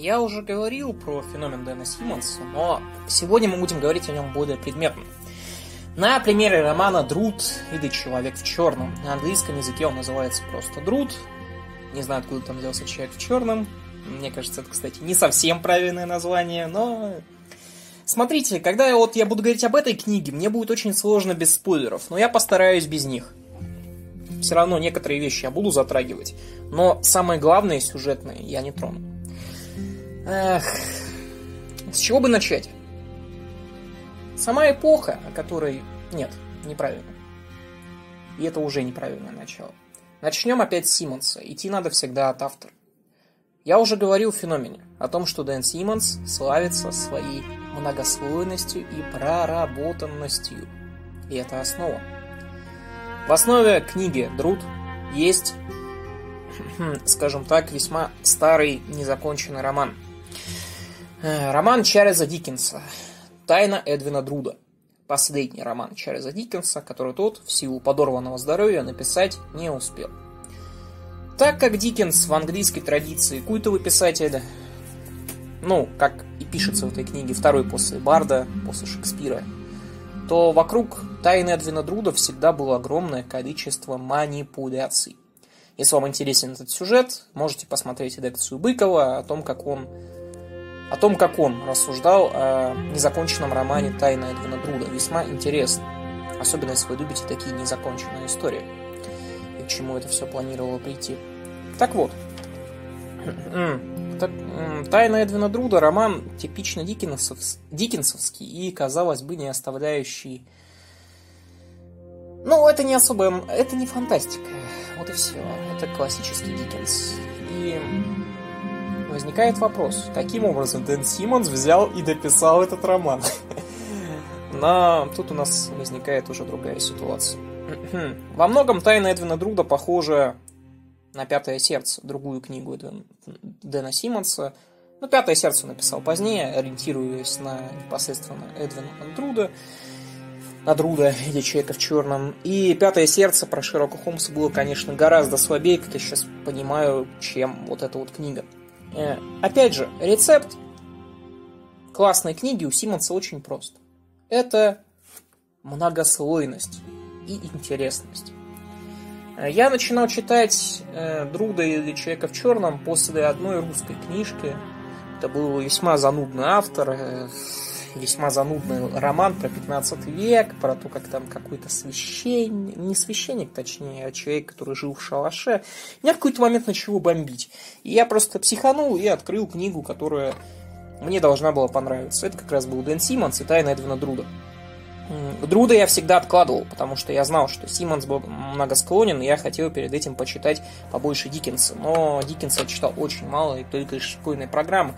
Я уже говорил про феномен Дэна Симмонса, но сегодня мы будем говорить о нем более предметно. На примере романа «Друд» или «Человек в черном». На английском языке он называется просто «Друд». Не знаю, откуда там взялся «Человек в черном». Мне кажется, это, кстати, не совсем правильное название, но... Смотрите, когда вот я буду говорить об этой книге, мне будет очень сложно без спойлеров, но я постараюсь без них. Все равно некоторые вещи я буду затрагивать, но самое главное сюжетное я не трону. Эх, с чего бы начать? Сама эпоха, о которой... Нет, неправильно. И это уже неправильное начало. Начнем опять с Симмонса. Идти надо всегда от автора. Я уже говорил в феномене о том, что Дэн Симмонс славится своей многослойностью и проработанностью. И это основа. В основе книги Друд есть, скажем так, весьма старый незаконченный роман. Э, роман Чарльза Диккенса Тайна Эдвина Друда. Последний роман Чарльза Диккенса, который тот в силу подорванного здоровья написать не успел. Так как Диккенс в английской традиции культовый писатель, ну, как и пишется в этой книге, второй после Барда, после Шекспира, то вокруг тайны Эдвина Друда всегда было огромное количество манипуляций. Если вам интересен этот сюжет, можете посмотреть редакцию Быкова о том, как он о том, как он рассуждал о незаконченном романе «Тайна Эдвина Друда». Весьма интересно. Особенно, если вы любите такие незаконченные истории. И к чему это все планировало прийти. Так вот. «Тайна Эдвина Друда» – роман типично диккенсов, и, казалось бы, не оставляющий... Ну, это не особо... Это не фантастика. Вот и все. Это классический Диккенс. И возникает вопрос, каким образом Дэн Симмонс взял и дописал этот роман? Но тут у нас возникает уже другая ситуация. Во многом «Тайна Эдвина Друда» похожа на «Пятое сердце», другую книгу Дэна Симмонса. Но «Пятое сердце» написал позднее, ориентируясь на непосредственно Эдвина Друда, на Друда или Человека в черном. И «Пятое сердце» про Шерлока Холмса было, конечно, гораздо слабее, как я сейчас понимаю, чем вот эта вот книга. Э, опять же, рецепт классной книги у Симмонса очень прост. Это многослойность и интересность. Э, я начинал читать э, Друда или Человека в черном после одной русской книжки. Это был весьма занудный автор, весьма занудный роман про 15 век, про то, как там какой-то священник, не священник, точнее, а человек, который жил в шалаше. Меня в какой-то момент начало бомбить. И я просто психанул и открыл книгу, которая мне должна была понравиться. Это как раз был Дэн Симмонс и Тайна Эдвина Друда. Друда я всегда откладывал, потому что я знал, что Симмонс был многосклонен, и я хотел перед этим почитать побольше Диккенса. Но Диккенса я читал очень мало, и только из школьной программы.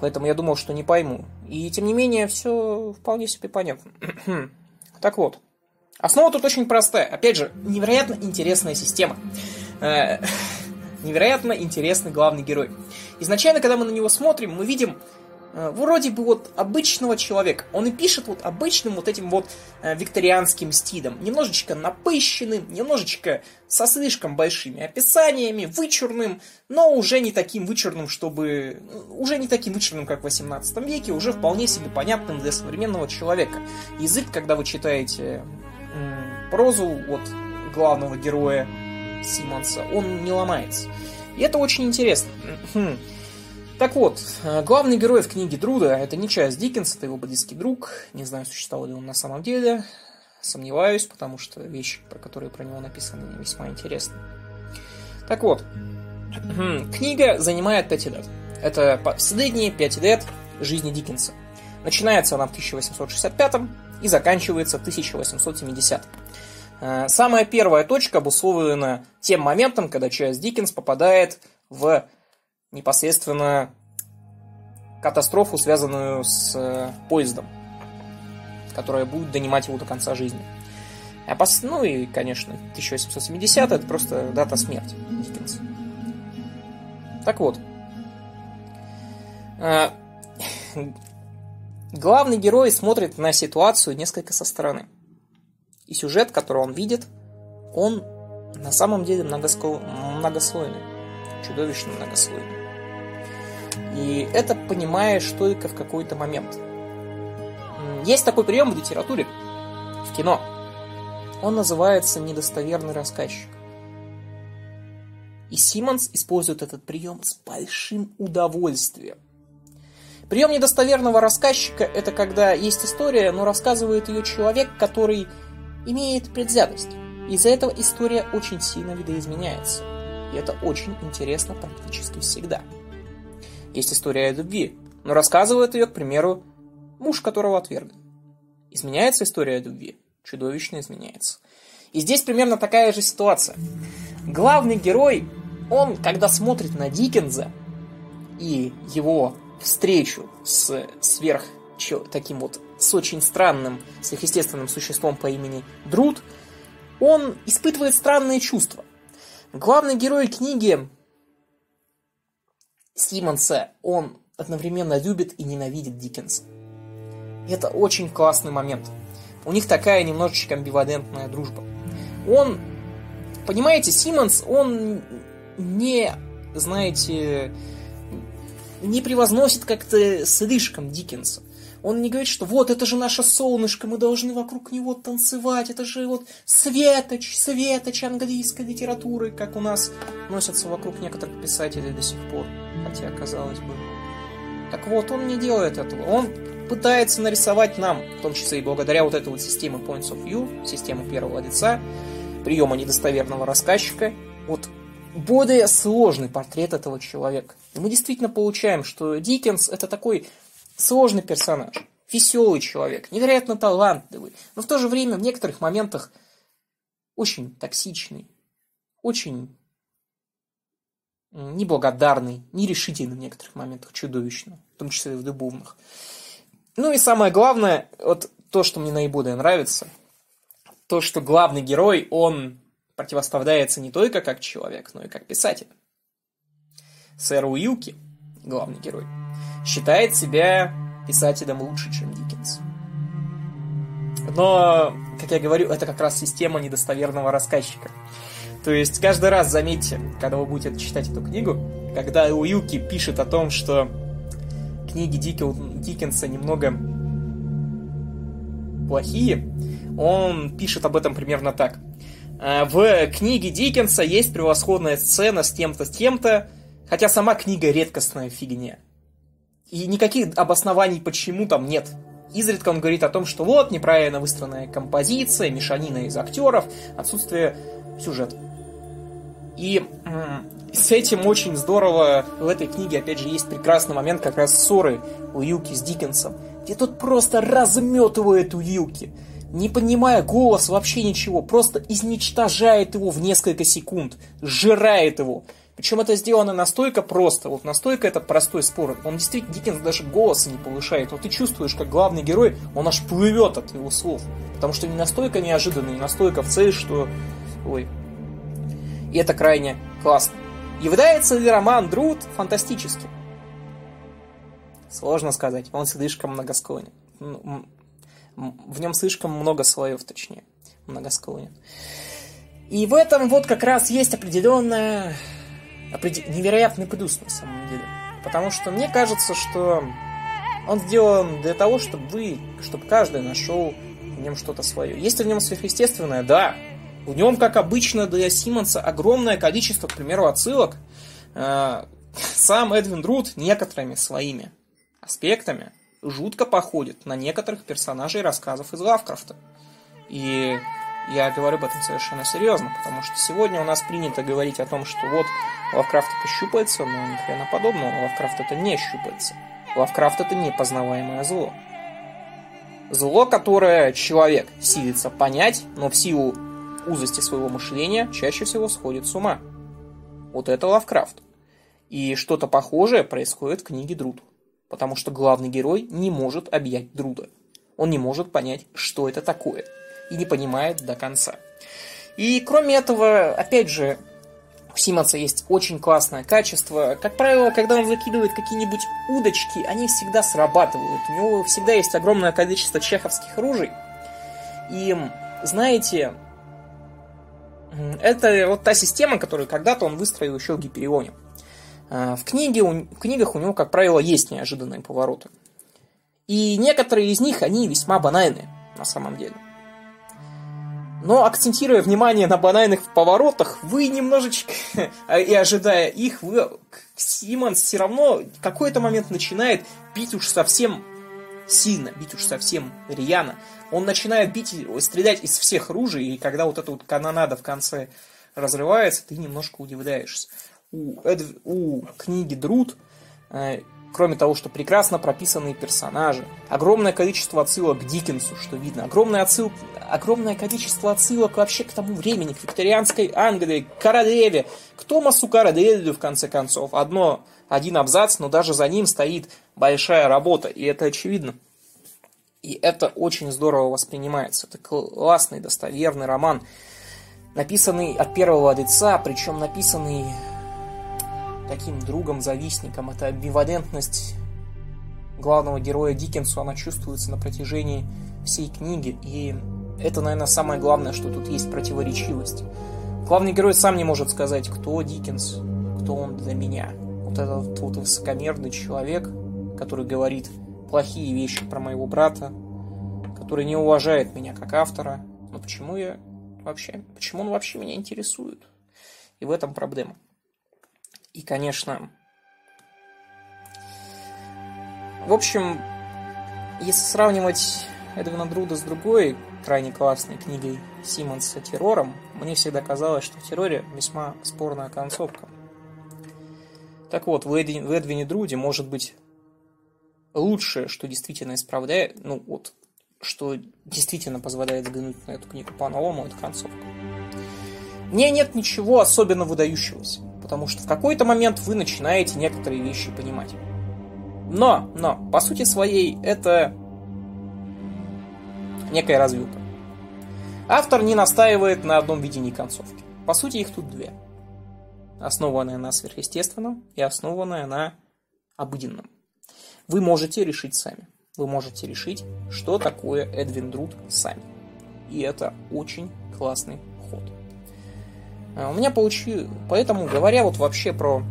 Поэтому я думал, что не пойму. И тем не менее, все вполне себе понятно. так вот. Основа тут очень простая. Опять же, невероятно интересная система. Э, невероятно интересный главный герой. Изначально, когда мы на него смотрим, мы видим вроде бы вот обычного человека. Он и пишет вот обычным вот этим вот э, викторианским стилем. Немножечко напыщенным, немножечко со слишком большими описаниями, вычурным, но уже не таким вычурным, чтобы... Уже не таким вычурным, как в 18 веке, уже вполне себе понятным для современного человека. Язык, когда вы читаете прозу от главного героя Симонса, он не ломается. И это очень интересно. Так вот, э, главный герой в книге Друда это не Чарльз Диккенс, это его близкий друг. Не знаю, существовал ли он на самом деле. Сомневаюсь, потому что вещи, про которые про него написаны, весьма интересны. Так вот, книга занимает 5 лет. Это последние 5 лет жизни Диккенса. Начинается она в 1865 и заканчивается в 1870. Э, самая первая точка обусловлена тем моментом, когда Чарльз Диккенс попадает в непосредственно катастрофу, связанную с э, поездом, которая будет донимать его до конца жизни. А. Ну и, конечно, 1870 это просто дата смерти Диккенса. Так вот. Э, главный герой смотрит на ситуацию несколько со стороны. И сюжет, который он видит, он на самом деле многослойный. Чудовищно многослойный. И это понимаешь только в какой-то момент. Есть такой прием в литературе, в кино. Он называется «недостоверный рассказчик». И Симмонс использует этот прием с большим удовольствием. Прием недостоверного рассказчика – это когда есть история, но рассказывает ее человек, который имеет предвзятость. Из-за этого история очень сильно видоизменяется. И это очень интересно практически всегда. Есть история о любви, но рассказывает ее, к примеру, муж, которого отвергли. Изменяется история о любви? Чудовищно изменяется. И здесь примерно такая же ситуация. Главный герой, он, когда смотрит на Диккенза и его встречу с сверх таким вот, с очень странным сверхъестественным существом по имени Друд, он испытывает странные чувства. Главный герой книги Симмонса, он одновременно любит и ненавидит Диккенса. это очень классный момент. У них такая немножечко амбивалентная дружба. Он, понимаете, Симмонс, он не, знаете, не превозносит как-то слишком Диккенса. Он не говорит, что вот это же наше солнышко, мы должны вокруг него танцевать, это же вот светоч, светоч английской литературы, как у нас носятся вокруг некоторых писателей до сих пор, хотя казалось бы. Так вот, он не делает этого. Он пытается нарисовать нам, в том числе и благодаря вот этой вот системе Points of View, систему первого лица, приема недостоверного рассказчика, вот более сложный портрет этого человека. И мы действительно получаем, что Диккенс это такой сложный персонаж, веселый человек, невероятно талантливый, но в то же время в некоторых моментах очень токсичный, очень неблагодарный, нерешительный в некоторых моментах, чудовищно, в том числе и в любовных. Ну и самое главное, вот то, что мне наиболее нравится, то, что главный герой, он противоставляется не только как человек, но и как писатель. Сэр Уилки, главный герой, считает себя писателем лучше, чем Диккенс. Но, как я говорю, это как раз система недостоверного рассказчика. То есть каждый раз, заметьте, когда вы будете читать эту книгу, когда Уилки пишет о том, что книги Диккенса немного плохие, он пишет об этом примерно так. Э, в книге Диккенса есть превосходная сцена с тем-то, с тем-то, хотя сама книга редкостная фигня. И никаких обоснований почему там нет. Изредка он говорит о том, что вот неправильно выстроенная композиция, мешанина из актеров, отсутствие сюжета. И с этим очень здорово в этой книге, опять же, есть прекрасный момент как раз ссоры у Юки с Диккенсом, где тот просто разметывает у Юки не понимая голос, вообще ничего, просто изничтожает его в несколько секунд, сжирает его. Причем это сделано настолько просто. Вот настолько это простой спор. Он действительно, Диккенс даже голоса не повышает. Вот ты чувствуешь, как главный герой, он аж плывет от его слов. Потому что не настолько неожиданно, не настолько в цель, что... Ой. И это крайне классно. Является ли роман Друд фантастическим? Сложно сказать. Он слишком многосклонен. Ну, в нем слишком много слоев, точнее, многосклонен. И в этом вот как раз есть определенная, определ... невероятный плюс на самом деле. Потому что мне кажется, что он сделан для того, чтобы вы, чтобы каждый нашел в нем что-то свое. Есть ли в нем сверхъестественное? Да. В нем, как обычно, для Симмонса огромное количество, к примеру, отсылок. Э, сам Эдвин Друд некоторыми своими аспектами жутко походит на некоторых персонажей рассказов из Лавкрафта. И я говорю об этом совершенно серьезно, потому что сегодня у нас принято говорить о том, что вот Лавкрафт это щупается, но ни хрена подобного, Лавкрафт это не щупается. Лавкрафт это непознаваемое зло. Зло, которое человек силится понять, но в силу узости своего мышления чаще всего сходит с ума. Вот это Лавкрафт. И что-то похожее происходит в книге Друд потому что главный герой не может объять Друда. Он не может понять, что это такое, и не понимает до конца. И кроме этого, опять же, у Симонса есть очень классное качество. Как правило, когда он закидывает какие-нибудь удочки, они всегда срабатывают. У него всегда есть огромное количество чеховских ружей. И, знаете, это вот та система, которую когда-то он выстроил еще в Гиперионе. Э, в, книге, в книгах у него, как правило, есть неожиданные повороты. И некоторые из них, они весьма банальные, на самом деле. Но акцентируя внимание на банальных поворотах, вы немножечко, и ожидая их, вы, Симмонс все равно в какой-то момент начинает бить уж совсем сильно, бить уж совсем рьяно. Он начинает бить, стрелять из всех ружей, и когда вот эта вот канонада в конце разрывается, ты немножко удивляешься. У, Эд, у книги Друд э, Кроме того, что прекрасно прописанные персонажи, огромное количество отсылок к Диккенсу, что видно, огромное, отсыл... огромное количество отсылок вообще к тому времени, к викторианской Англии, к королеве, к Томасу Караделю, в конце концов. Одно, один абзац, но даже за ним стоит большая работа, и это очевидно. И это очень здорово воспринимается. Это классный, достоверный роман, написанный от первого лица, причем написанный таким другом-завистником. Это амбивалентность главного героя Диккенсу, она чувствуется на протяжении всей книги. И это, наверное, самое главное, что тут есть противоречивость. Главный герой сам не может сказать, кто Диккенс, кто он для меня. Вот этот вот высокомерный человек, который говорит плохие вещи про моего брата, который не уважает меня как автора. Но почему я вообще, почему он вообще меня интересует? И в этом проблема. И, конечно, в общем, если сравнивать Эдвина Друда с другой крайне классной книгой Симмонса «Террором», мне всегда казалось, что в «Терроре» весьма спорная концовка. Так вот, в, Эдвине, Друде может быть лучшее, что действительно исправляет, ну вот, что действительно позволяет взглянуть на эту книгу по-новому, это концовка. Мне нет ничего особенно выдающегося потому что в какой-то момент вы начинаете некоторые вещи понимать. Но, но, по сути своей, это некая развилка. Автор не настаивает на одном видении концовки. По сути, их тут две. Основанная на сверхъестественном и основанная на обыденном. Вы можете решить сами. Вы можете решить, что такое Эдвин Друд сами. И это очень классный ход. А, у меня получилось... Поэтому, говоря вот вообще про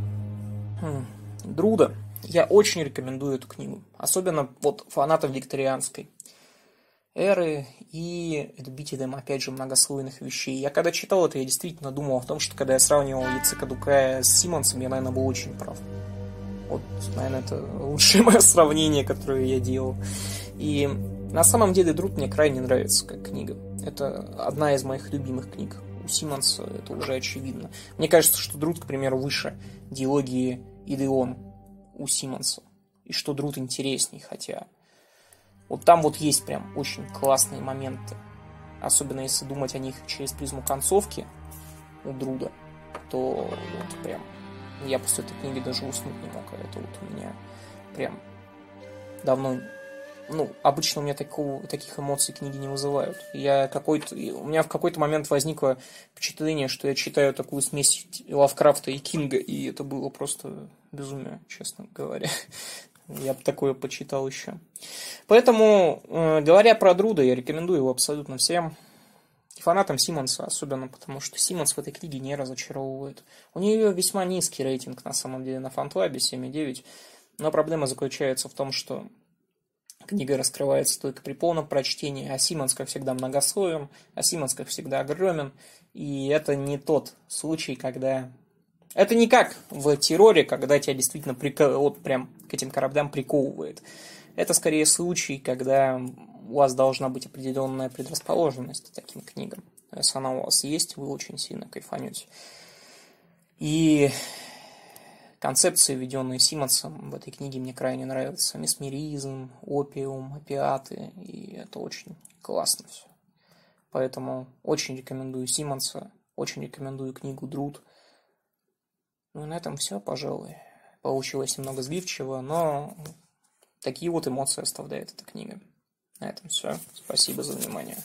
хм, Друда, я очень рекомендую эту книгу. Особенно вот фанатам викторианской эры и Эдбитидем, опять же, многослойных вещей. Я когда читал это, я действительно думал о том, что когда я сравнивал Яцека Дукая с Симмонсом, я, наверное, был очень прав. Вот, наверное, это лучшее мое сравнение, которое я делал. И на самом деле Друд мне крайне нравится как книга. Это одна из моих любимых книг Симмонса, это уже очевидно. Мне кажется, что Друд, к примеру, выше диалогии Идеон у Симмонса. И что Друд интересней, хотя... Вот там вот есть прям очень классные моменты. Особенно если думать о них через призму концовки у Друда, то вот прям... Я после этой книги даже уснуть не мог. А это вот у меня прям давно ну, обычно у меня такого, таких эмоций книги не вызывают. Я какой-то, у меня в какой-то момент возникло впечатление, что я читаю такую смесь Лавкрафта и Кинга, и это было просто безумие, честно говоря. Я бы такое почитал еще. Поэтому, э, говоря про Друда, я рекомендую его абсолютно всем. И фанатам Симмонса особенно, потому что Симмонс в этой книге не разочаровывает. У нее весьма низкий рейтинг, на самом деле, на Фантлабе 7,9. Но проблема заключается в том, что Книга раскрывается только при полном прочтении, а Симмонс, как всегда, многословен, а Симмонс, как всегда, огромен. И это не тот случай, когда... Это не как в терроре, когда тебя действительно прик... вот прям к этим кораблям приковывает. Это скорее случай, когда у вас должна быть определенная предрасположенность к таким книгам. Если она у вас есть, вы очень сильно кайфанете. И Концепции, введенные Симмонсом в этой книге, мне крайне нравятся. Месмеризм, опиум, опиаты, и это очень классно все. Поэтому очень рекомендую Симмонса, очень рекомендую книгу Друд. Ну и на этом все, пожалуй. Получилось немного сбивчиво, но такие вот эмоции оставляет эта книга. На этом все. Спасибо за внимание.